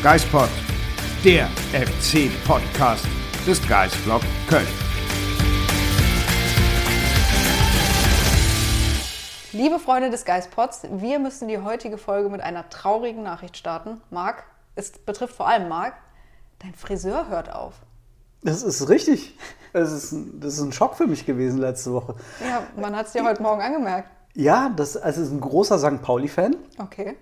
Geispod, der FC-Podcast des Geistblog Köln. Liebe Freunde des Geistpods, wir müssen die heutige Folge mit einer traurigen Nachricht starten. Marc, es betrifft vor allem Marc, dein Friseur hört auf. Das ist richtig. Das ist, ein, das ist ein Schock für mich gewesen letzte Woche. Ja, man hat es dir heute Morgen angemerkt. Ja, das also ist ein großer St. Pauli-Fan. Okay.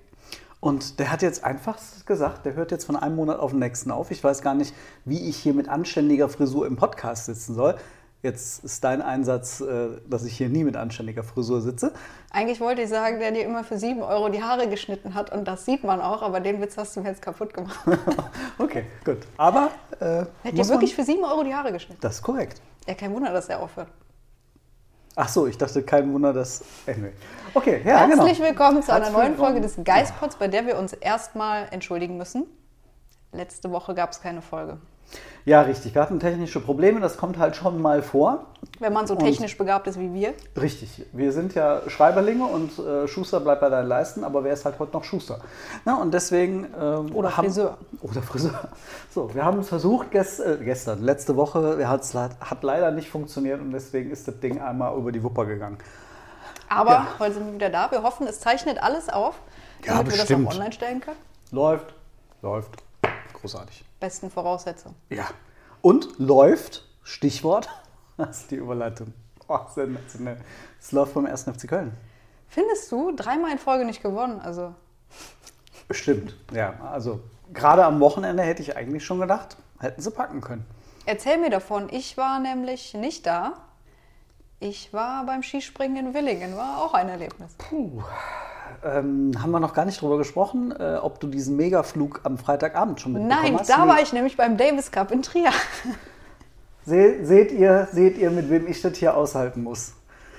Und der hat jetzt einfach gesagt, der hört jetzt von einem Monat auf den nächsten auf. Ich weiß gar nicht, wie ich hier mit anständiger Frisur im Podcast sitzen soll. Jetzt ist dein Einsatz, äh, dass ich hier nie mit anständiger Frisur sitze. Eigentlich wollte ich sagen, der dir immer für 7 Euro die Haare geschnitten hat und das sieht man auch, aber den Witz hast du mir jetzt kaputt gemacht. okay, gut. Aber. Äh, Hat dir wirklich für 7 Euro die Haare geschnitten? Das ist korrekt. Ja, kein Wunder, dass er aufhört. Ach so, ich dachte, kein Wunder, dass. Anyway. Okay, ja, Herzlich genau. willkommen zu einer neuen Folge des Geistpods, bei der wir uns erstmal entschuldigen müssen. Letzte Woche gab es keine Folge. Ja, richtig. Wir hatten technische Probleme, das kommt halt schon mal vor. Wenn man so Und- technisch begabt ist wie wir. Richtig. Wir sind ja Schreiberlinge und äh, Schuster bleibt bei deinen Leisten, aber wer ist halt heute noch Schuster? Na, und deswegen. ähm, Oder haben- Friseur. Oder Friseur. So, wir haben es versucht gest, äh, gestern, letzte Woche, ja, leid- hat leider nicht funktioniert und deswegen ist das Ding einmal über die Wupper gegangen. Aber Ja. heute sind wir wieder da. Wir hoffen, es zeichnet alles auf, Ja, damit wir das auch online stellen können. Läuft, läuft. Großartig. Besten Voraussetzungen. Ja. Und läuft, Stichwort, das ist die Überleitung. Oh, sensationell. Es läuft beim 1. FC Köln. Findest du dreimal in Folge nicht gewonnen? Also Bestimmt, ja. Also gerade am Wochenende hätte ich eigentlich schon gedacht, hätten sie packen können. erzähl mir davon. Ich war nämlich nicht da. Ich war beim Skispringen in Willingen. War auch ein Erlebnis. Puh. Ähm, haben wir noch gar nicht drüber gesprochen, äh, ob du diesen Megaflug am Freitagabend schon mitbekommen Nein, hast? da Nee. war ich nämlich beim Davis Cup in Trier. Se seht, ihr, seht ihr, mit wem ich das hier aushalten muss?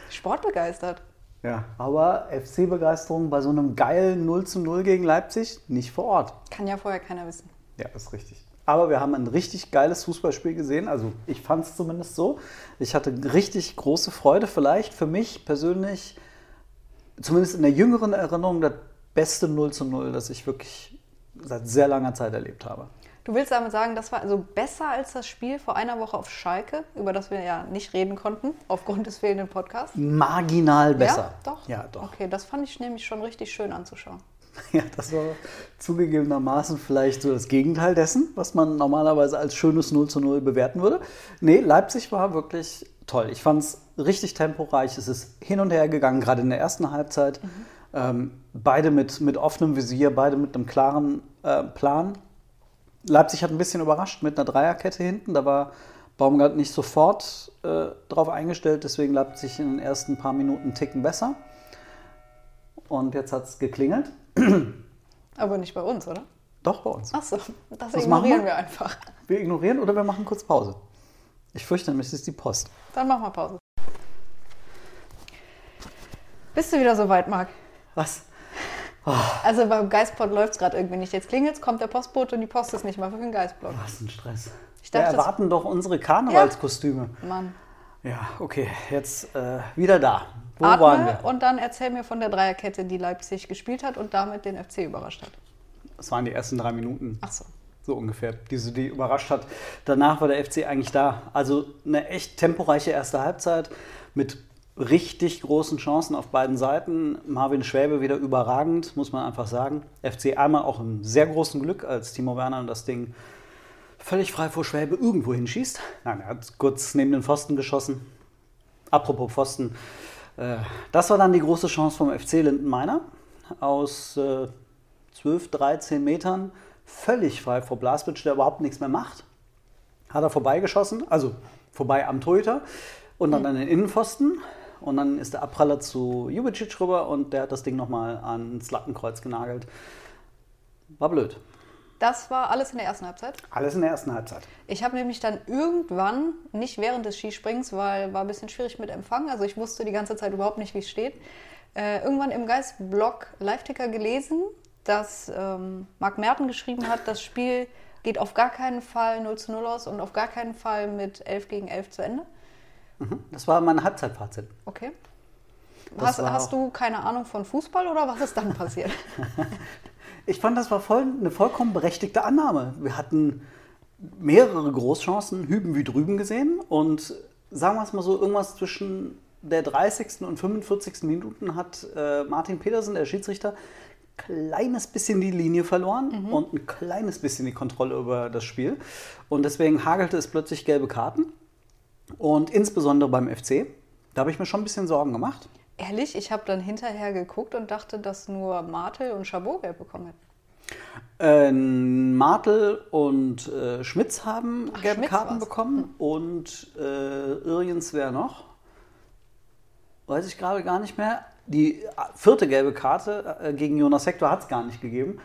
Sportbegeistert. Ja. Aber FC-Begeisterung bei so einem geilen 0 zu 0 gegen Leipzig nicht vor Ort. Kann ja vorher keiner wissen. Ja, ist richtig. Aber wir haben ein richtig geiles Fußballspiel gesehen. Also ich fand es zumindest so. Ich hatte richtig große Freude. Vielleicht für mich persönlich, zumindest in der jüngeren Erinnerung, das beste 0 zu 0, das ich wirklich seit sehr langer Zeit erlebt habe. Du willst damit sagen, das war also besser als das Spiel vor einer Woche auf Schalke, über das wir ja nicht reden konnten, aufgrund des fehlenden Podcasts? Marginal besser. Ja, doch. Ja, doch. Okay, das fand ich nämlich schon richtig schön anzuschauen. Ja, das war zugegebenermaßen vielleicht so das Gegenteil dessen, was man normalerweise als schönes 0 zu 0 bewerten würde. Nee, Leipzig war wirklich toll. Ich fand es richtig temporeich. Es ist hin und her gegangen, gerade in der ersten Halbzeit. Ähm, beide mit, mit offenem Visier, beide mit einem klaren äh, Plan. Leipzig hat ein bisschen überrascht mit einer Dreierkette hinten. Da war Baumgart nicht sofort äh, drauf eingestellt, deswegen Leipzig in den ersten paar Minuten einen Ticken besser. Und jetzt hat es geklingelt. Aber nicht bei uns, oder? Doch, bei uns. Achso, das Was ignorieren wir? wir einfach. Wir ignorieren oder wir machen kurz Pause. Ich fürchte es ist die Post. Dann machen wir Pause. Bist du wieder so weit, Marc? Was? Also beim Geistpod läuft es gerade irgendwie nicht. Jetzt klingelt kommt der Postbote und die Post ist nicht mal für den Geistblog. Was ein Stress. Ich Wir dachte, das- erwarten doch unsere Karnevalskostüme. Mann. Ja. okay, jetzt äh, wieder da. Wo waren Atme wir? und dann erzähl mir von der Dreierkette, die Leipzig gespielt hat und damit den FC überrascht hat. Das waren die ersten drei Minuten. Ach so. So ungefähr, die sie die überrascht hat. Danach war der FC eigentlich da. Also eine echt temporeiche erste Halbzeit mit richtig großen Chancen auf beiden Seiten. Marvin Schwäbe wieder überragend, muss man einfach sagen. FC einmal auch im sehr großen Glück, als Timo Werner das Ding völlig frei vor Schwäbe irgendwo hinschießt. Nein, er hat kurz neben den Pfosten geschossen. Apropos Pfosten, äh, das war dann die große Chance vom FC Lindenmeiner. Aus äh, 12, 13 Metern, völlig frei vor Blaswitsch, der überhaupt nichts mehr macht. Hat er vorbeigeschossen, also vorbei am Torhüter und dann mhm. an den Innenpfosten. Und dann ist der Abpraller zu Jubicic rüber und der hat das Ding nochmal ans Lattenkreuz genagelt. War blöd. Das war alles in der ersten Halbzeit? Alles in der ersten Halbzeit. Ich habe nämlich dann irgendwann, nicht während des Skisprings, weil war ein bisschen schwierig mit Empfang, also ich wusste die ganze Zeit überhaupt nicht, wie es steht, äh, irgendwann im Geist-Blog Live-Ticker gelesen, dass ähm, Marc Merten geschrieben hat, das Spiel geht auf gar keinen Fall 0 zu 0 aus und auf gar keinen Fall mit 11 gegen 11 zu Ende. Mhm. Das war mein Halbzeitfazit. Okay. Hast, hast, du keine Ahnung von Fußball oder was ist dann passiert? ich fand, das war voll, eine vollkommen berechtigte Annahme. Wir hatten mehrere Großchancen hüben wie drüben gesehen und sagen wir es mal so, irgendwas zwischen der 30. und 45. Minuten hat äh, Martin Petersen, der Schiedsrichter, kleines bisschen die Linie verloren mhm. und ein kleines bisschen die Kontrolle über das Spiel. Und deswegen hagelte es plötzlich gelbe Karten. Und insbesondere beim FC, da habe ich mir schon ein bisschen Sorgen gemacht. Ehrlich, ich habe dann hinterher geguckt und dachte, dass nur Martel und Chabot gelb bekommen hätten. Äh, Martel und äh, Schmitz haben Ach, gelbe Schmitz Karten war's. bekommen hm. und äh, übrigens wer noch? Weiß ich gerade gar nicht mehr. Die vierte gelbe Karte äh, gegen Jonas Hector hat es gar nicht gegeben.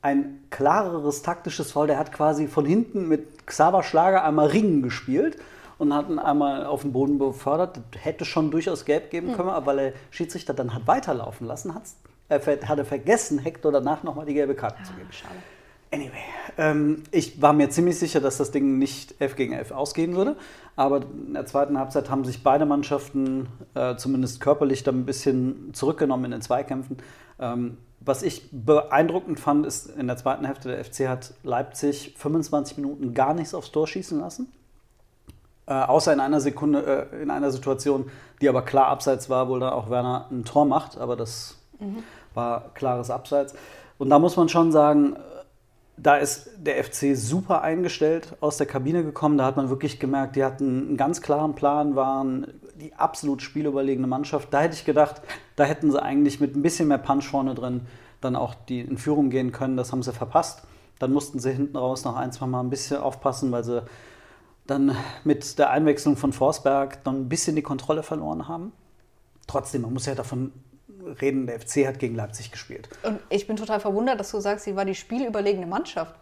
Ein klareres taktisches Foul. Der hat quasi von hinten mit Xaver Schlager einmal Ringen gespielt und hat ihn einmal auf den Boden befördert. Hätte schon durchaus gelb geben hm. können, aber weil der Schiedsrichter dann hat weiterlaufen lassen, hat's, hat er vergessen, Hector danach nochmal die gelbe Karte ah, zu geben. Schade. Anyway, ähm, ich war mir ziemlich sicher, dass das Ding nicht 11 gegen 11 ausgehen würde. Aber in der zweiten Halbzeit haben sich beide Mannschaften äh, zumindest körperlich dann ein bisschen zurückgenommen in den Zweikämpfen. Ähm, was ich beeindruckend fand, ist, in der zweiten Hälfte der FC hat Leipzig 25 Minuten gar nichts aufs Tor schießen lassen. Äh, außer in einer Sekunde, äh, in einer Situation, die aber klar abseits war, wo dann auch Werner ein Tor macht, aber das mhm. war klares Abseits. Und da muss man schon sagen, da ist der FC super eingestellt aus der Kabine gekommen. Da hat man wirklich gemerkt, die hatten einen ganz klaren Plan, waren die absolut spielüberlegene Mannschaft. Da hätte ich gedacht, da hätten sie eigentlich mit ein bisschen mehr Punch vorne drin dann auch die in Führung gehen können. Das haben sie verpasst. Dann mussten sie hinten raus noch ein, zwei Mal ein bisschen aufpassen, weil sie dann mit der Einwechslung von Forsberg dann ein bisschen die Kontrolle verloren haben. Trotzdem, man muss ja davon reden, der FC hat gegen Leipzig gespielt. Und ich bin total verwundert, dass du sagst, sie war die spielüberlegene Mannschaft.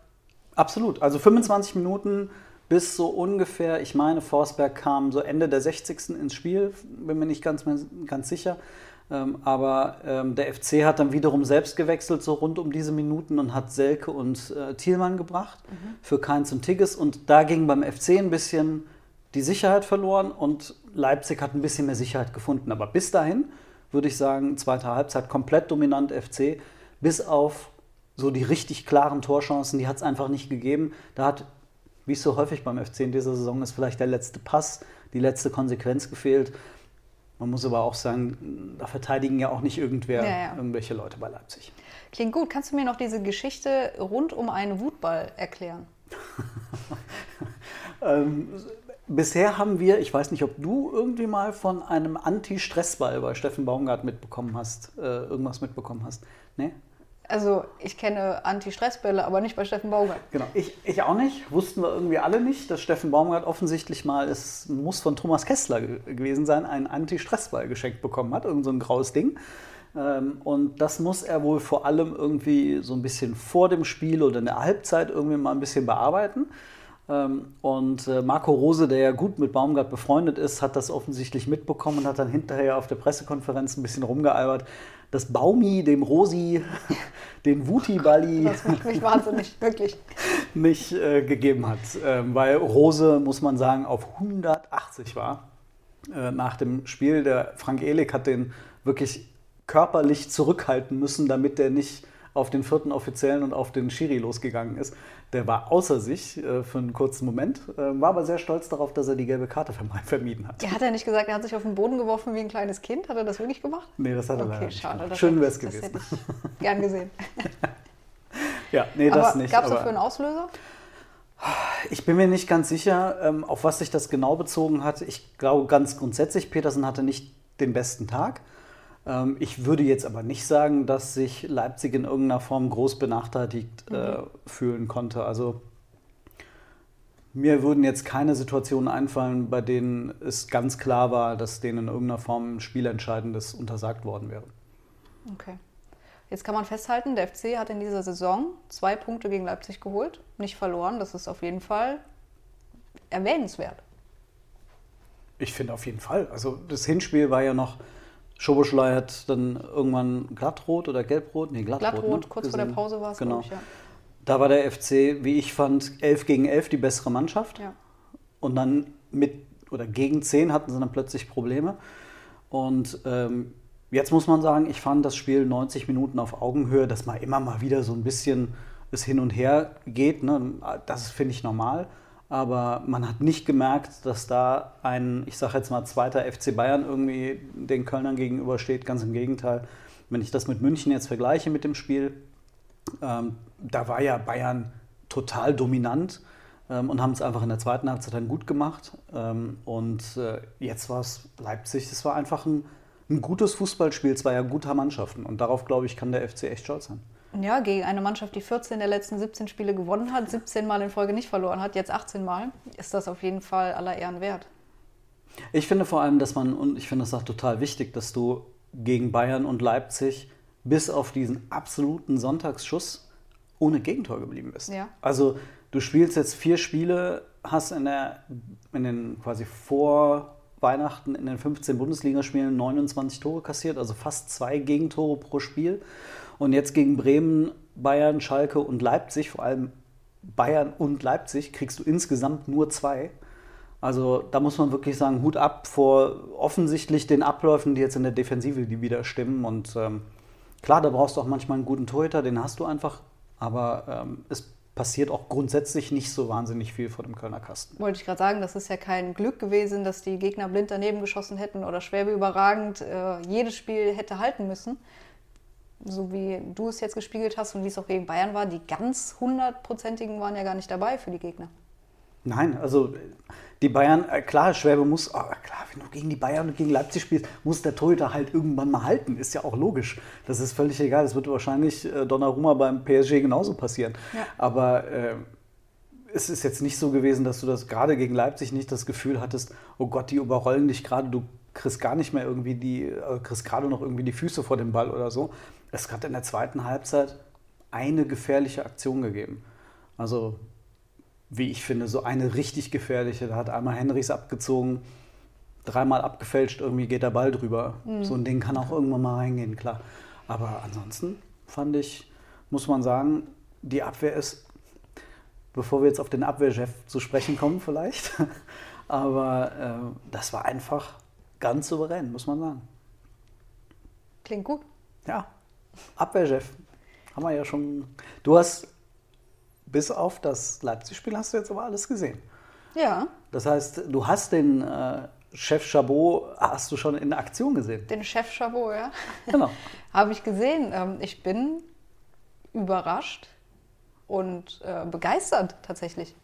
Absolut. Also 25 Minuten bis so ungefähr, ich meine, Forsberg kam so Ende der 60. ins Spiel, bin mir nicht ganz, ganz sicher. Ähm, aber ähm, der FC hat dann wiederum selbst gewechselt, so rund um diese Minuten und hat Selke und äh, Thielmann gebracht mhm. für Keins und Tigges. Und da ging beim FC ein bisschen die Sicherheit verloren und Leipzig hat ein bisschen mehr Sicherheit gefunden. Aber bis dahin würde ich sagen, zweite Halbzeit komplett dominant FC, bis auf so die richtig klaren Torchancen, die hat es einfach nicht gegeben. Da hat, wie es so häufig beim FC in dieser Saison ist, vielleicht der letzte Pass, die letzte Konsequenz gefehlt. Man muss aber auch sagen, da verteidigen ja auch nicht irgendwer, ja, ja. irgendwelche Leute bei Leipzig. Klingt gut. Kannst du mir noch diese Geschichte rund um einen Wutball erklären? ähm, bisher haben wir, ich weiß nicht, ob du irgendwie mal von einem Anti-Stressball bei Steffen Baumgart mitbekommen hast, äh, irgendwas mitbekommen hast. Nee? Also ich kenne Anti-Stressbälle, aber nicht bei Steffen Baumgart. Genau, ich, ich auch nicht. Wussten wir irgendwie alle nicht, dass Steffen Baumgart offensichtlich mal, es muss von Thomas Kessler gewesen sein, einen Anti-Stressball geschenkt bekommen hat, irgend so ein graues Ding. Ähm, und das muss er wohl vor allem irgendwie so ein bisschen vor dem Spiel oder in der Halbzeit irgendwie mal ein bisschen bearbeiten. Ähm, und äh, Marco Rose, der ja gut mit Baumgart befreundet ist, hat das offensichtlich mitbekommen und hat dann hinterher auf der Pressekonferenz ein bisschen rumgealbert, dass Baumi dem Rosi den Wuti-Balli. Das macht mich wahnsinnig, wirklich. nicht äh, gegeben hat. Ähm, weil Rose, muss man sagen, auf 180 war äh, nach dem Spiel. Der Frank Ehlig hat den wirklich körperlich zurückhalten müssen, damit der nicht auf den vierten Offiziellen und auf den Schiri losgegangen ist. Der war außer sich äh, für einen kurzen Moment, äh, war aber sehr stolz darauf, dass er die gelbe Karte vermieden hat. Ja, hat er nicht gesagt, er hat sich auf den Boden geworfen wie ein kleines Kind? Hat er das wirklich gemacht? Nee, das hat er Okay, leider nicht schade. gemacht. das Schön wäre es Das gewesen. hätte ich gern gesehen. Ja, nee, das Aber nicht. gab es dafür einen Auslöser? Ich bin mir nicht ganz sicher, ähm, auf was sich das genau bezogen hat. Ich glaube ganz grundsätzlich, Petersen hatte nicht den besten Tag. Ähm, ich würde jetzt aber nicht sagen, dass sich Leipzig in irgendeiner Form groß benachteiligt äh, fühlen konnte. Also mir würden jetzt keine Situationen einfallen, bei denen es ganz klar war, dass denen in irgendeiner Form ein Spielentscheidendes untersagt worden wäre. Okay. Jetzt kann man festhalten, der FC hat in dieser Saison zwei Punkte gegen Leipzig geholt, nicht verloren. Das ist auf jeden Fall erwähnenswert. Ich finde auf jeden Fall. Also das Hinspiel war ja noch, Schoboschlei hat dann irgendwann glattrot oder gelbrot? Nee, glattrot. Glattrot, ne? kurz vor der gesehen. Pause war es, Genau. glaube ich. Ja. Da war der FC, wie ich fand, 11 gegen 11 die bessere Mannschaft. Ja. Und dann mit oder gegen 10 hatten sie dann plötzlich Probleme. Und ähm, jetzt muss man sagen, ich fand das Spiel 90 Minuten auf Augenhöhe, dass mal immer mal wieder so ein bisschen es hin und her geht. Ne? Das finde ich normal. Aber man hat nicht gemerkt, dass da ein, ich sage jetzt mal, zweiter FC Bayern irgendwie den Kölnern gegenübersteht. Ganz im Gegenteil. Wenn ich das mit München jetzt vergleiche mit dem Spiel, ähm, da war ja Bayern total dominant ähm, und haben es einfach in der zweiten Halbzeit dann gut gemacht. Ähm, und äh, jetzt war es Leipzig, das war einfach ein, ein gutes Fußballspiel zweier guter Mannschaften. Und darauf, glaube ich, kann der FC echt stolz sein. Ja, gegen eine Mannschaft, die 14 der letzten 17 Spiele gewonnen hat, 17 Mal in Folge nicht verloren hat, jetzt 18 Mal, ist das auf jeden Fall aller Ehren wert. Ich finde vor allem, dass man, und ich finde das auch total wichtig, dass du gegen Bayern und Leipzig bis auf diesen absoluten Sonntagsschuss ohne Gegentor geblieben bist. Ja. Also du spielst jetzt vier Spiele, hast in, der, in den quasi vor Weihnachten in den 15 Bundesligaspielen 29 Tore kassiert, also fast zwei Gegentore pro Spiel. Und jetzt gegen Bremen, Bayern, Schalke und Leipzig, vor allem Bayern und Leipzig, kriegst du insgesamt nur zwei. Also da muss man wirklich sagen, Hut ab vor offensichtlich den Abläufen, die jetzt in der Defensive die wieder stimmen. Und ähm, klar, da brauchst du auch manchmal einen guten Torhüter, den hast du einfach. Aber ähm, es passiert auch grundsätzlich nicht so wahnsinnig viel vor dem Kölner Kasten. Wollte ich gerade sagen, das ist ja kein Glück gewesen, dass die Gegner blind daneben geschossen hätten oder Schwäbe überragend äh, jedes Spiel hätte halten müssen. So wie du es jetzt gespiegelt hast und wie es auch gegen Bayern war, die ganz hundertprozentigen waren ja gar nicht dabei für die Gegner. Nein, also die Bayern, äh, klar, Schwäbe muss, oh, klar, wenn du gegen die Bayern und gegen Leipzig spielst, muss der Torhüter halt irgendwann mal halten. Ist ja auch logisch. Das ist völlig egal. Das wird wahrscheinlich äh, Donnarumma beim PSG genauso passieren. Ja. Aber äh, es ist jetzt nicht so gewesen, dass du das gerade gegen Leipzig nicht das Gefühl hattest, oh Gott, die überrollen dich gerade, du kriegst gar nicht mehr irgendwie die, äh, kriegst gerade noch irgendwie die Füße vor dem Ball oder so. Es hat in der zweiten Halbzeit eine gefährliche Aktion gegeben. Also wie ich finde, so eine richtig gefährliche. Da hat einmal Henrichs abgezogen, dreimal abgefälscht, irgendwie geht der Ball drüber. So ein Ding kann auch irgendwann mal reingehen, klar. Aber ansonsten fand ich, muss man sagen, die Abwehr ist, bevor wir jetzt auf den Abwehrchef zu sprechen kommen vielleicht, aber äh, das war einfach ganz souverän, muss man sagen. Klingt gut. Ja, Abwehrchef. Haben wir ja schon. Du hast, bis auf das Leipzig-Spiel, hast du jetzt aber alles gesehen. Ja, Das heißt, du hast den äh, Chef Chabot, hast du schon in Aktion gesehen. den Chef Chabot, ja. Genau. Habe ich gesehen. Ähm, ich bin überrascht und äh, begeistert tatsächlich.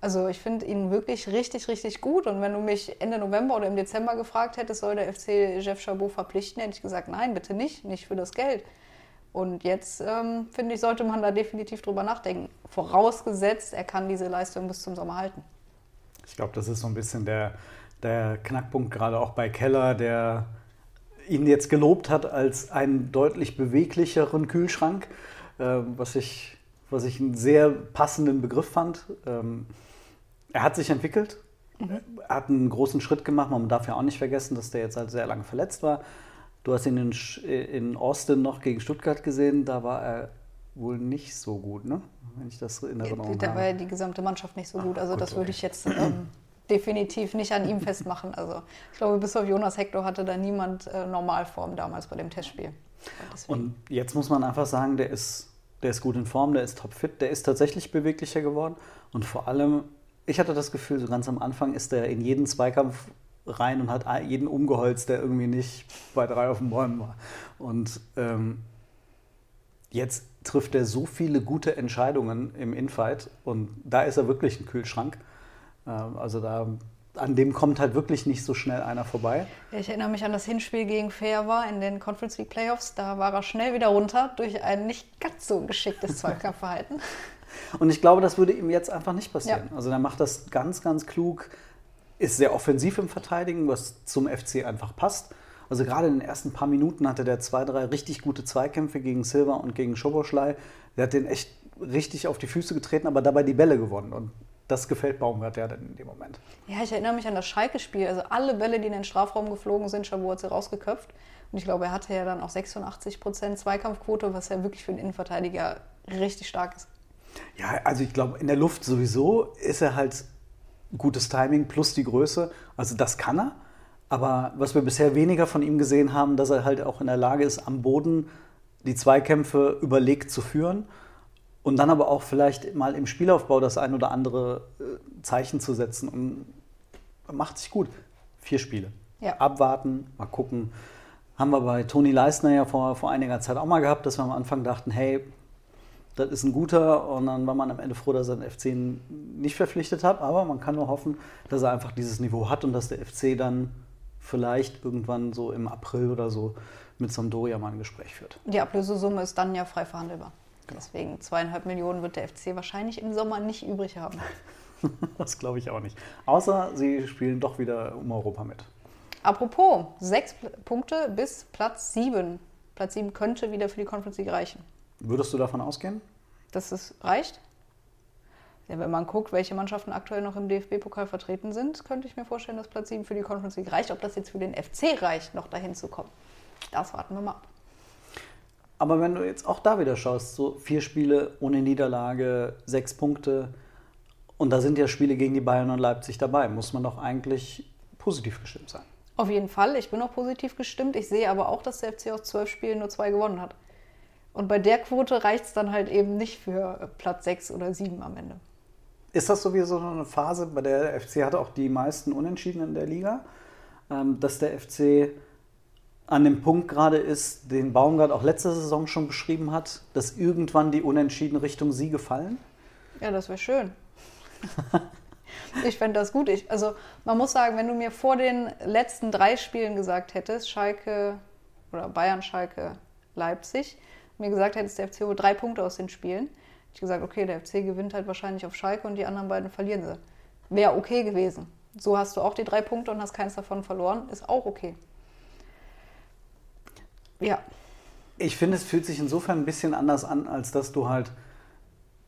Also ich finde ihn wirklich richtig, richtig gut. Und wenn du mich Ende November oder im Dezember gefragt hättest, soll der FC Jeff Chabot verpflichten, hätte ich gesagt, nein, bitte nicht, nicht für das Geld. Und jetzt, ähm, finde ich, sollte man da definitiv drüber nachdenken. Vorausgesetzt, er kann diese Leistung bis zum Sommer halten. Ich glaube, das ist so ein bisschen der, der Knackpunkt, gerade auch bei Keller, der ihn jetzt gelobt hat als einen deutlich beweglicheren Kühlschrank, äh, was, ich, was ich einen sehr passenden Begriff fand. Ähm, er hat sich entwickelt, er hat einen großen Schritt gemacht. Man darf ja auch nicht vergessen, dass der jetzt halt sehr lange verletzt war. Du hast ihn in, Sch- in Austin noch gegen Stuttgart gesehen, da war er wohl nicht so gut, ne? wenn ich das in Erinnerung Da war habe. ja die gesamte Mannschaft nicht so gut. Also gut, das würde okay. ich jetzt ähm, definitiv nicht an ihm festmachen. Also ich glaube, bis auf Jonas Hector hatte da niemand äh, Normalform damals bei dem Testspiel. Und jetzt muss man einfach sagen, der ist, der ist gut in Form, der ist topfit, der ist tatsächlich beweglicher geworden. Und vor allem, ich hatte das Gefühl, so ganz am Anfang ist er in jeden Zweikampf rein und hat jeden umgeholzt, der irgendwie nicht bei drei auf den Bäumen war. Und ähm, jetzt trifft er so viele gute Entscheidungen im Infight und da ist er wirklich ein Kühlschrank. Ähm, also da an dem kommt halt wirklich nicht so schnell einer vorbei. Ich erinnere mich an das Hinspiel gegen Fairwa in den Conference League Playoffs. Da war er schnell wieder runter durch ein nicht ganz so geschicktes Zweikampfverhalten. Und ich glaube, das würde ihm jetzt einfach nicht passieren. Ja. Also er macht das ganz, ganz klug, ist sehr offensiv im Verteidigen, was zum FC einfach passt. Also gerade in den ersten paar Minuten hatte der zwei, drei richtig gute Zweikämpfe gegen Silva und gegen Schoboschlei. Der hat den echt richtig auf die Füße getreten, aber dabei die Bälle gewonnen. Und das gefällt Baumgart ja dann in dem Moment. Ja, ich erinnere mich an das Schalke-Spiel. Also alle Bälle, die in den Strafraum geflogen sind, Chabot hat sie rausgeköpft. Und ich glaube, er hatte ja dann auch 86 Prozent Zweikampfquote, was ja wirklich für einen Innenverteidiger richtig stark ist. Ja, also ich glaube, in der Luft sowieso ist er halt gutes Timing plus die Größe. Also das kann er. Aber was wir bisher weniger von ihm gesehen haben, dass er halt auch in der Lage ist, am Boden die Zweikämpfe überlegt zu führen und dann aber auch vielleicht mal im Spielaufbau das ein oder andere äh, Zeichen zu setzen. Und macht sich gut. Vier Spiele. Ja. Abwarten, mal gucken. Haben wir bei Toni Leisner ja vor, vor einiger Zeit auch mal gehabt, dass wir am Anfang dachten, hey, das ist ein guter und dann war man am Ende froh, dass er den FC nicht verpflichtet hat. Aber man kann nur hoffen, dass er einfach dieses Niveau hat und dass der FC dann vielleicht irgendwann so im April oder so mit Sampdoria mal ein Gespräch führt. Die Ablösesumme ist dann ja frei verhandelbar. Genau. Deswegen zweieinhalb Millionen wird der FC wahrscheinlich im Sommer nicht übrig haben. das glaube ich auch nicht. Außer sie spielen doch wieder um Europa mit. Apropos, sechs Punkte bis Platz sieben. Platz sieben könnte wieder für die Conference League reichen. Würdest du davon ausgehen? Dass es reicht? Ja, wenn man guckt, welche Mannschaften aktuell noch im DFB-Pokal vertreten sind, könnte ich mir vorstellen, dass Platz 7 für die Conference League reicht. Ob das jetzt für den FC reicht, noch dahin zu kommen, das warten wir mal ab. Aber wenn du jetzt auch da wieder schaust, so vier Spiele ohne Niederlage, sechs Punkte und da sind ja Spiele gegen die Bayern und Leipzig dabei, muss man doch eigentlich positiv gestimmt sein. Auf jeden Fall, ich bin auch positiv gestimmt. Ich sehe aber auch, dass der FC aus zwölf Spielen nur zwei gewonnen hat. Und bei der Quote reicht es dann halt eben nicht für Platz sechs oder sieben am Ende. Ist das sowieso eine Phase, bei der der FC hatte auch die meisten Unentschieden in der Liga, ähm, dass der FC an dem Punkt gerade ist, den Baumgart auch letzte Saison schon beschrieben hat, dass irgendwann die Unentschieden Richtung Siege fallen? Ja, das wäre schön. ich fände das gut. Ich, also man muss sagen, wenn du mir vor den letzten drei Spielen gesagt hättest, Schalke oder Bayern, Schalke, Leipzig, mir gesagt hättest, der FC holt drei Punkte aus den Spielen, hätte ich gesagt, okay, der FC gewinnt halt wahrscheinlich auf Schalke und die anderen beiden verlieren sie. Wäre okay gewesen. So hast du auch die drei Punkte und hast keins davon verloren, ist auch okay. Ja. Ich finde, es fühlt sich insofern ein bisschen anders an, als dass du halt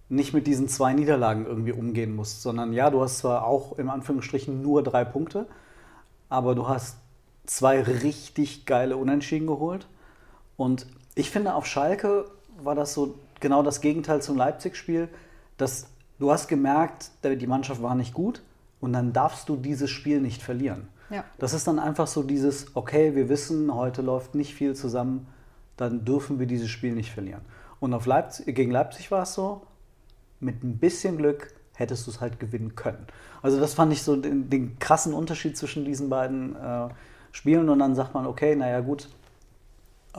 nicht mit diesen zwei Niederlagen irgendwie umgehen musst, sondern ja, du hast zwar auch im Anführungsstrichen nur drei Punkte, aber du hast zwei richtig geile Unentschieden geholt. Und ich finde, auf Schalke war das so genau das Gegenteil zum Leipzig-Spiel, dass du hast gemerkt, die Mannschaft war nicht gut und dann darfst du dieses Spiel nicht verlieren. Ja. Das ist dann einfach so dieses, okay, wir wissen, heute läuft nicht viel zusammen, dann dürfen wir dieses Spiel nicht verlieren. Und auf Leipzig, gegen Leipzig war es so, mit ein bisschen Glück hättest du es halt gewinnen können. Also das fand ich so den, den krassen Unterschied zwischen diesen beiden äh, Spielen. Und dann sagt man, okay, naja gut,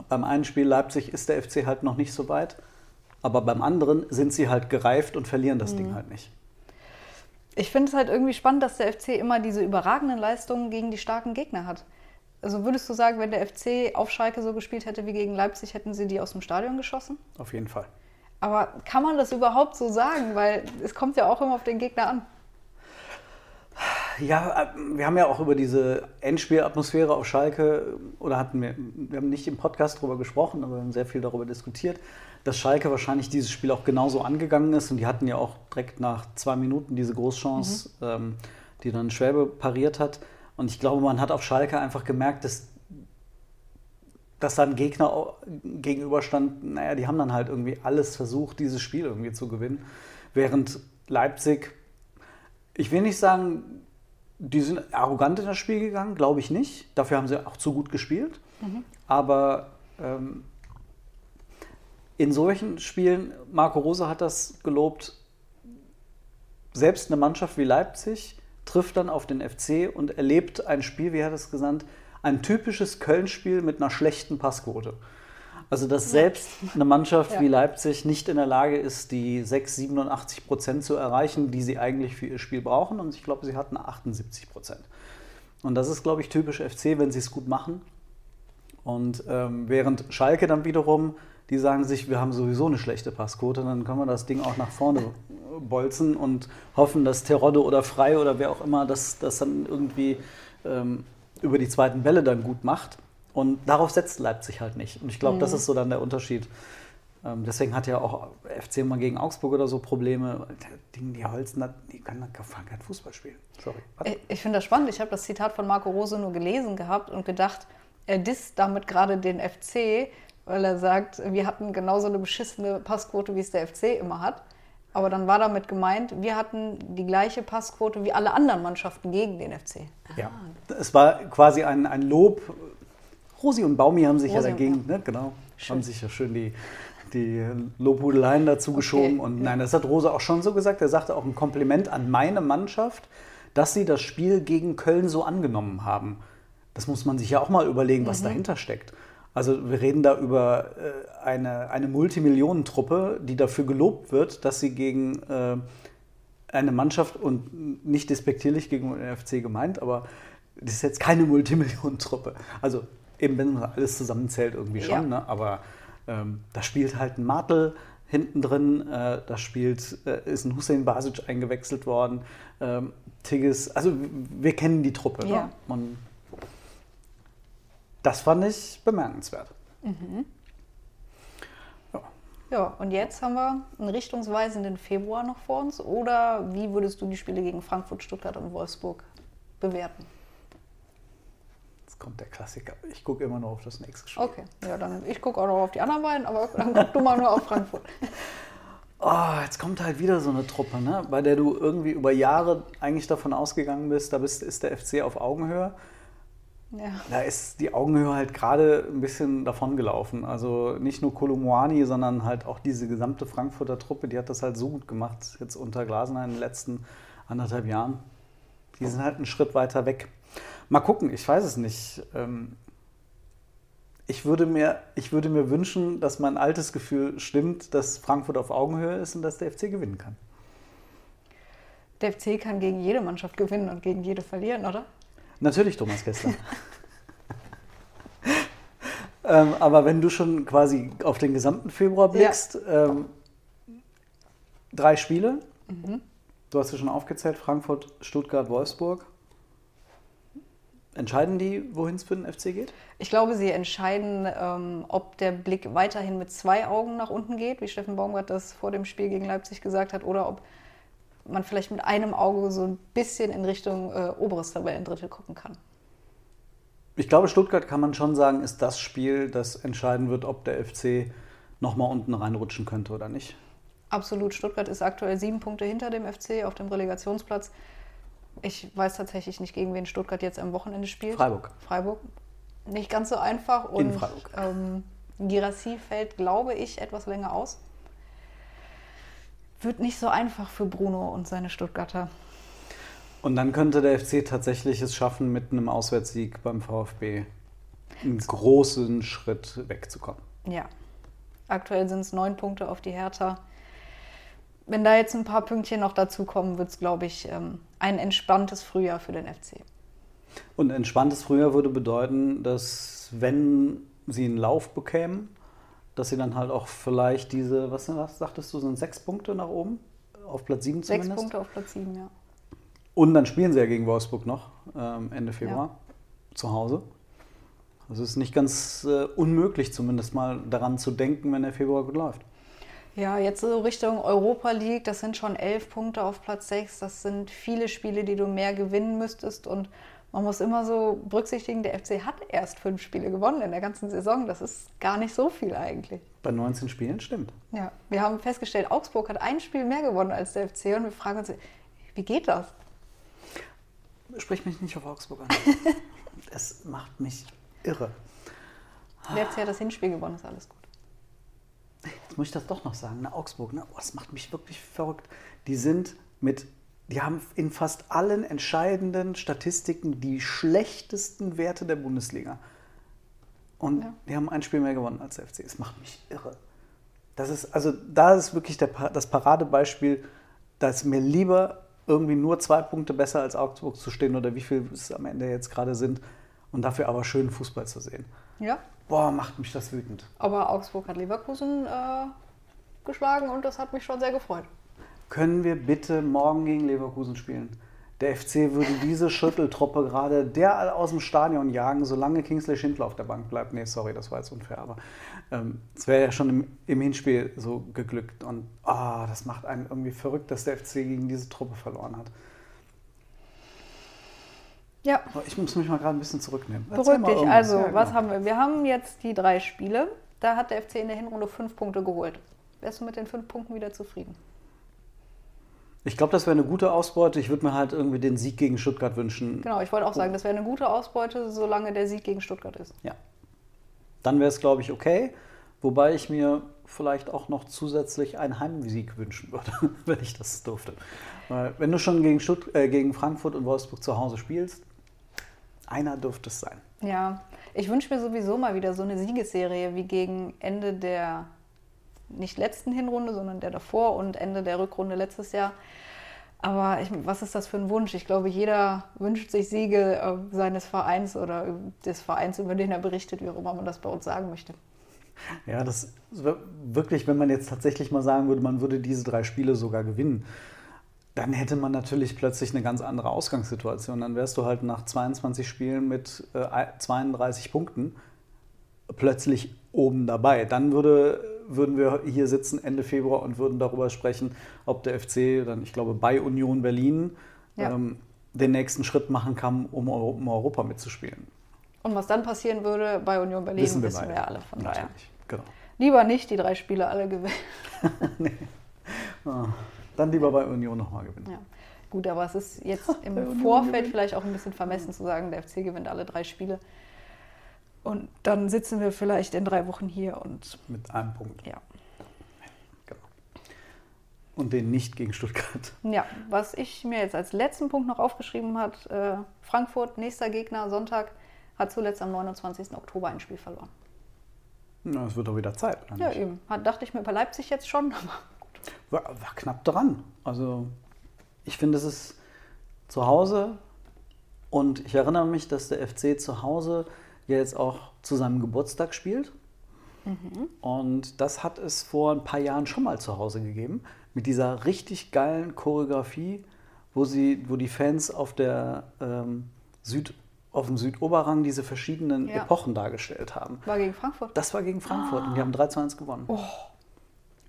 beim einen Spiel Leipzig ist der FC halt noch nicht so weit, aber beim anderen sind sie halt gereift und verlieren das mhm. Ding halt nicht. Ich finde es halt irgendwie spannend, dass der FC immer diese überragenden Leistungen gegen die starken Gegner hat. Also würdest du sagen, wenn der FC auf Schalke so gespielt hätte wie gegen Leipzig, hätten sie die aus dem Stadion geschossen? Auf jeden Fall. Aber kann man das überhaupt so sagen? Weil es kommt ja auch immer auf den Gegner an. Ja, äh, wir haben ja auch über diese Endspielatmosphäre auf Schalke, oder hatten wir, wir haben nicht im Podcast darüber gesprochen, aber wir haben sehr viel darüber diskutiert dass Schalke wahrscheinlich dieses Spiel auch genauso angegangen ist. Und die hatten ja auch direkt nach zwei Minuten diese Großchance, mhm. ähm, die dann Schwäbe pariert hat. Und ich glaube, man hat auf Schalke einfach gemerkt, dass, dass da ein Gegner gegenüberstand, naja, die haben dann halt irgendwie alles versucht, dieses Spiel irgendwie zu gewinnen. Während Leipzig, ich will nicht sagen, die sind arrogant in das Spiel gegangen, glaube ich nicht. Dafür haben sie auch zu gut gespielt. Mhm. Aber ähm, in solchen Spielen, Marco Rose hat das gelobt, selbst eine Mannschaft wie Leipzig trifft dann auf den FC und erlebt ein Spiel, wie er es genannt, ein typisches Köln-Spiel mit einer schlechten Passquote. Also, dass selbst eine Mannschaft Ja. wie Leipzig nicht in der Lage ist, die 6, 87 Prozent zu erreichen, die sie eigentlich für ihr Spiel brauchen. Und ich glaube, sie hatten 78 Prozent. Und das ist, glaube ich, typisch FC, wenn sie es gut machen. Und ähm, während Schalke dann wiederum, die sagen sich, wir haben sowieso eine schlechte Passquote, dann können wir das Ding auch nach vorne bolzen und hoffen, dass Terodde oder Frei oder wer auch immer das, das dann irgendwie ähm, über die zweiten Bälle dann gut macht. Und darauf setzt Leipzig halt nicht. Und ich glaube, das ist so dann der Unterschied. Ähm, deswegen hat ja auch FC mal gegen Augsburg oder so Probleme. Die, die Holzen, die können kein Fußball spielen. Sorry. Was? Ich, ich finde das spannend. Ich habe das Zitat von Marco Rose nur gelesen gehabt und gedacht, er disst damit gerade den FC, weil er sagt, wir hatten genauso eine beschissene Passquote, wie es der FC immer hat. Aber dann war damit gemeint, wir hatten die gleiche Passquote wie alle anderen Mannschaften gegen den FC. Ja, es war quasi ein, ein Lob. Rosi und Baumi haben sich Rosi ja dagegen, ne, genau, haben sich ja schön die, die Lobhudeleien dazu geschoben. Und nein, das hat Rose auch schon so gesagt. Er sagte auch ein Kompliment an meine Mannschaft, dass sie das Spiel gegen Köln so angenommen haben. Das muss man sich ja auch mal überlegen, was dahinter steckt. Also wir reden da über äh, eine, eine Multimillionentruppe, die dafür gelobt wird, dass sie gegen äh, eine Mannschaft und nicht despektierlich gegen den FC gemeint, aber das ist jetzt keine Multimillionentruppe. Also eben, wenn man alles zusammenzählt, irgendwie schon, Ja. ne? aber ähm, da spielt halt ein Martel hinten drin, äh, da spielt, äh, ist ein Hussein Basic eingewechselt worden, ähm, Tigges, also wir kennen die Truppe. Ne? Ja. Und das fand ich bemerkenswert. Ja. Ja, und jetzt haben wir einen richtungsweisenden Februar noch vor uns. Oder wie würdest du die Spiele gegen Frankfurt, Stuttgart und Wolfsburg bewerten? Kommt der Klassiker. Ich gucke immer nur auf das nächste Spiel. Okay, ja, dann ich gucke auch noch auf die anderen beiden, aber dann guck du mal nur auf Frankfurt. Oh, jetzt kommt halt wieder so eine Truppe, ne? bei der du irgendwie über Jahre eigentlich davon ausgegangen bist, da bist, ist der FC auf Augenhöhe. Ja. Da ist die Augenhöhe halt gerade ein bisschen davon gelaufen. Also nicht nur Kolumwani, sondern halt auch diese gesamte Frankfurter Truppe, die hat das halt so gut gemacht, jetzt unter Glasner in den letzten anderthalb Jahren. Die sind halt einen Schritt weiter weg. Mal gucken, ich weiß es nicht. Ähm, Ich würde, mir, ich würde mir wünschen, dass mein altes Gefühl stimmt, dass Frankfurt auf Augenhöhe ist und dass der FC gewinnen kann. Der FC kann gegen jede Mannschaft gewinnen und gegen jede verlieren, oder? Natürlich Thomas Kessler. ähm, aber wenn du schon quasi auf den gesamten Februar blickst, ähm, drei Spiele, du hast ja schon aufgezählt, Frankfurt, Stuttgart, Wolfsburg. Entscheiden die, wohin es für den FC geht? Ich glaube, sie entscheiden, ähm, ob der Blick weiterhin mit zwei Augen nach unten geht, wie Steffen Baumgart das vor dem Spiel gegen Leipzig gesagt hat, oder ob man vielleicht mit einem Auge so ein bisschen in Richtung äh, oberes Tabellendrittel gucken kann. Ich glaube, Stuttgart kann man schon sagen, ist das Spiel, das entscheiden wird, ob der FC nochmal unten reinrutschen könnte oder nicht. Absolut, Stuttgart ist aktuell sieben Punkte hinter dem FC auf dem Relegationsplatz. Ich weiß tatsächlich nicht, gegen wen Stuttgart jetzt am Wochenende spielt. Freiburg. Freiburg. Nicht ganz so einfach. Und Freiburg. ähm, Girassi fällt, glaube ich, etwas länger aus. Wird nicht so einfach für Bruno und seine Stuttgarter. Und dann könnte der FC tatsächlich es schaffen, mit einem Auswärtssieg beim VfB einen großen Schritt wegzukommen. Ja. Aktuell sind es neun Punkte auf die Hertha. Wenn da jetzt ein paar Pünktchen noch dazukommen, wird es, glaube ich, ähm, ein entspanntes Frühjahr für den FC. Und entspanntes Frühjahr würde bedeuten, dass wenn sie einen Lauf bekämen, dass sie dann halt auch vielleicht diese, was, was sagtest du, sind sechs Punkte nach oben? Auf Platz sieben Sechs zumindest? Punkte auf Platz sieben, ja. Und dann spielen sie ja gegen Wolfsburg noch ähm, Ende Februar zu Hause. Also es ist nicht ganz äh, unmöglich, zumindest mal daran zu denken, wenn der Februar gut läuft. Ja, jetzt so Richtung Europa League, das sind schon elf Punkte auf Platz sechs. Das sind viele Spiele, die du mehr gewinnen müsstest. Und man muss immer so berücksichtigen, der FC hat erst fünf Spiele gewonnen in der ganzen Saison. Das ist gar nicht so viel eigentlich. Bei 19 Spielen stimmt. Ja, wir haben festgestellt, Augsburg hat ein Spiel mehr gewonnen als der FC. Und wir fragen uns, wie geht das? Sprich mich nicht auf Augsburg an. Es macht mich irre. Der FC hat das Hinspiel gewonnen, ist alles gut. Jetzt muss ich das doch noch sagen, ne? Augsburg, ne? Oh, das macht mich wirklich verrückt. Die sind mit, die haben in fast allen entscheidenden Statistiken die schlechtesten Werte der Bundesliga. Und Ja. die haben ein Spiel mehr gewonnen als der FC. Es macht mich irre. Das ist, also da ist wirklich der, das Paradebeispiel, da ist mir lieber irgendwie nur zwei Punkte besser als Augsburg zu stehen oder wie viel es am Ende jetzt gerade sind und dafür aber schönen Fußball zu sehen. Ja. Boah, macht mich das wütend. Aber Augsburg hat Leverkusen äh, geschlagen und das hat mich schon sehr gefreut. Können wir bitte morgen gegen Leverkusen spielen? Der FC würde diese Schütteltruppe gerade derall aus dem Stadion jagen, solange Kingsley Schindler auf der Bank bleibt. Nee, sorry, das war jetzt unfair, aber ähm, es wäre ja schon im, im Hinspiel so geglückt. Und ah, das macht einen irgendwie verrückt, dass der FC gegen diese Truppe verloren hat. Ja, ich muss mich mal gerade ein bisschen zurücknehmen. Beruhig dich. Also, Ja, was genau. haben wir? Wir haben jetzt die drei Spiele. Da hat der FC in der Hinrunde fünf Punkte geholt. Wärst du mit den fünf Punkten wieder zufrieden? Ich glaube, das wäre eine gute Ausbeute. Ich würde mir halt irgendwie den Sieg gegen Stuttgart wünschen. Genau, ich wollte auch sagen, das wäre eine gute Ausbeute, solange der Sieg gegen Stuttgart ist. Ja. Dann wäre es, glaube ich, okay. Wobei ich mir vielleicht auch noch zusätzlich einen Heimsieg wünschen würde, wenn ich das durfte. Weil wenn du schon gegen, Stutt äh, gegen Frankfurt und Wolfsburg zu Hause spielst, einer dürfte es sein. Ja, ich wünsche mir sowieso mal wieder so eine Siegesserie wie gegen Ende der nicht letzten Hinrunde, sondern der davor und Ende der Rückrunde letztes Jahr. Aber ich, was ist das für ein Wunsch? Ich glaube, jeder wünscht sich Siege äh, seines Vereins oder des Vereins, über den er berichtet, wie auch immer man das bei uns sagen möchte. Ja, das wirklich, wenn man jetzt tatsächlich mal sagen würde, man würde diese drei Spiele sogar gewinnen, dann hätte man natürlich plötzlich eine ganz andere Ausgangssituation. Dann wärst du halt nach 22 Spielen mit äh, 32 Punkten plötzlich oben dabei. Dann würde, würden wir hier sitzen Ende Februar und würden darüber sprechen, ob der FC dann, ich glaube, bei Union Berlin Ja. ähm, den nächsten Schritt machen kann, um, Euro- um Europa mitzuspielen. Und was dann passieren würde bei Union Berlin, wissen wir, beide. ja alle. Von daher. Natürlich, genau. Lieber nicht die drei Spiele alle gewinnen. Ah, Dann lieber bei Union nochmal gewinnen. Ja. Gut, aber es ist jetzt im Union Vorfeld gewinnt. vielleicht auch ein bisschen vermessen zu sagen, der FC gewinnt alle drei Spiele. Und dann sitzen wir vielleicht in drei Wochen hier und Mit einem Punkt. ja. Genau. Und den nicht gegen Stuttgart. Ja, was ich mir jetzt als letzten Punkt noch aufgeschrieben hat, äh, Frankfurt, nächster Gegner, Sonntag, hat zuletzt am 29. Oktober ein Spiel verloren. Na, es wird doch wieder Zeit. Oder Ja, nicht? eben. Hat, dachte ich mir bei Leipzig jetzt schon, aber War, war knapp dran. Also ich finde, es ist zu Hause und ich erinnere mich, dass der FC zu Hause ja jetzt auch zu seinem Geburtstag spielt. Und das hat es vor ein paar Jahren schon mal zu Hause gegeben, mit dieser richtig geilen Choreografie, wo, sie, wo die Fans auf, der, ähm, Süd, auf dem Südoberrang diese verschiedenen Ja. Epochen dargestellt haben. war gegen Frankfurt. Das war gegen Frankfurt und die haben 3 zu 1 gewonnen.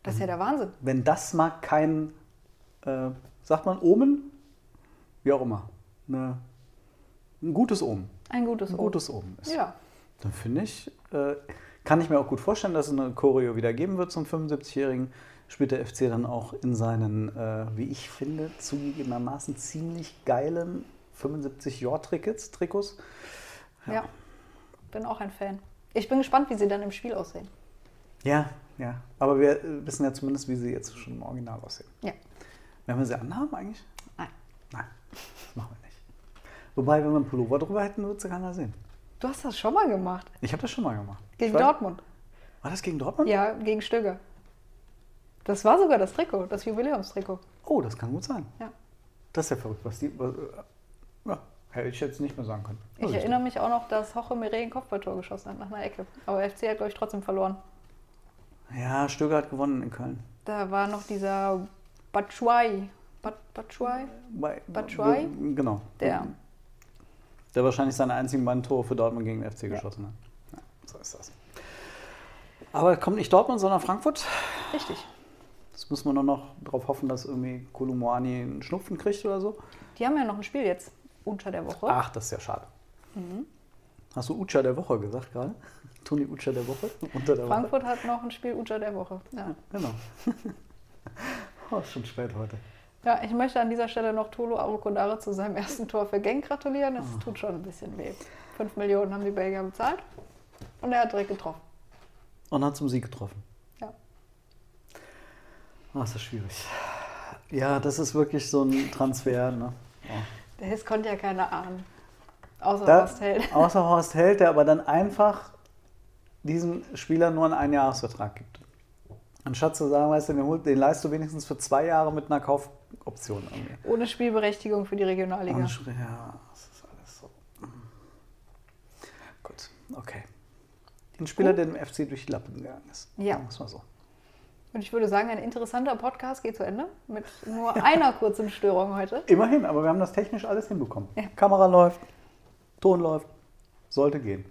Das ist ja der Wahnsinn. Wenn das mal kein, äh, sagt man Omen? Wie auch immer. Eine, ein gutes Omen. Ein gutes Ein Omen. gutes Omen ist. Ja. Dann finde ich, äh, kann ich mir auch gut vorstellen, dass es eine Choreo wieder geben wird zum 75-Jährigen. Spielt der FC dann auch in seinen, äh, wie ich finde, zugegebenermaßen ziemlich geilen 75-Jahr-Trikots. Trikots. ja, Bin auch ein Fan. Ich bin gespannt, wie sie dann im Spiel aussehen. Ja, ja. Aber wir äh, wissen ja zumindest, wie sie jetzt schon im Original aussehen. Ja. Werden wir sie anhaben eigentlich? Nein. Nein, das machen wir nicht. Wobei, wenn wir einen Pullover drüber hätten, würde es ja keiner sehen. Du hast das schon mal gemacht. Ich habe das schon mal gemacht. Gegen Ich weiß- Dortmund. War das gegen Dortmund? Ja, gegen Stöger. Das war sogar das Trikot, das Jubiläumstrikot. Oh, das kann gut sein. Ja. Das ist ja verrückt, was die. Was, äh, ja, hätte ich jetzt nicht mehr sagen können. Ich Also, erinnere mich auch noch, dass Hoche Mire ein Kopfballtor geschossen hat nach einer Ecke. Aber FC hat, glaube ich, trotzdem verloren. Ja, Stöger hat gewonnen in Köln. Da war noch dieser Batshuayi. Bat Batshuayi? Batshuayi? Genau. Der. Der wahrscheinlich seine einzigen beiden Tore für Dortmund gegen den FC geschossen hat. Ja, so ist das. Aber kommt nicht Dortmund, sondern Frankfurt. Richtig. Jetzt muss man nur noch darauf hoffen, dass irgendwie Kolumani einen Schnupfen kriegt oder so. Die haben ja noch ein Spiel jetzt unter der Woche. Ach, das ist ja schade. Mhm. Hast du Ucha der Woche gesagt gerade? Toni Ucha der Woche? Unter der Frankfurt hat noch ein Spiel unter der Woche. Ja. Woche? Genau. oh, ist schon spät heute. ja, ich möchte an dieser Stelle noch Tolo Arukondare zu seinem ersten Tor für Genk gratulieren. Das Ah. tut schon ein bisschen weh. Fünf Millionen haben die Belgier bezahlt und er hat direkt getroffen. Und hat zum Sieg getroffen. Ja. Oh, ist das schwierig. Ja, das ist wirklich so ein Transfer. Ne? Oh. Das konnte ja keiner ahnen. Außer Da, Horst Held. außer Horst Held, der aber dann einfach diesem Spieler nur einen Einjahresvertrag gibt. Anstatt zu sagen, weißt du, den, den leist du wenigstens für zwei Jahre mit einer Kaufoption irgendwie. Ohne Spielberechtigung für die Regionalliga. Und Ja, das ist alles so. Gut, okay. Ein Spieler, der dem FC durch die Lappen gegangen ist. Ja. Sagen wir's mal so. Und ich würde sagen, ein interessanter Podcast geht zu Ende. Mit nur einer kurzen Störung heute. Immerhin, aber wir haben das technisch alles hinbekommen. Ja. Kamera läuft, Ton läuft, sollte gehen.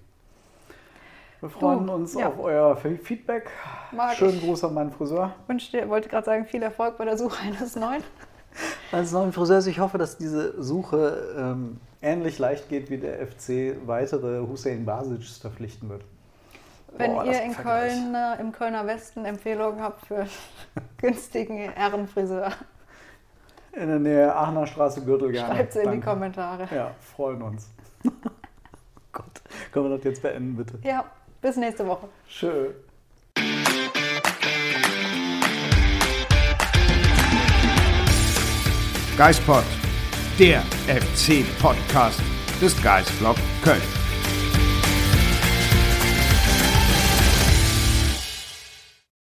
Wir freuen Du, uns ja. auf euer Fe- Feedback. Mag Schönen ich. Gruß an meinen Friseur. Dir, wollte gerade sagen, viel Erfolg bei der Suche eines neuen. Als neuen Friseurs, ich hoffe, dass diese Suche ähm, ähnlich leicht geht, wie der FC weitere Hussein Basics verpflichten wird. Wenn Boah, ihr in. Köln, äh, im Kölner Westen Empfehlungen habt für günstigen Herrenfriseur, In der Nähe Aachener Straße, Gürtel gerne. schreibt sie in die Danke. Kommentare. Ja, freuen uns. Gott, können wir das jetzt beenden, bitte? Ja, bis nächste Woche. Schön. Geispod, der FC-Podcast des Geisblog Köln.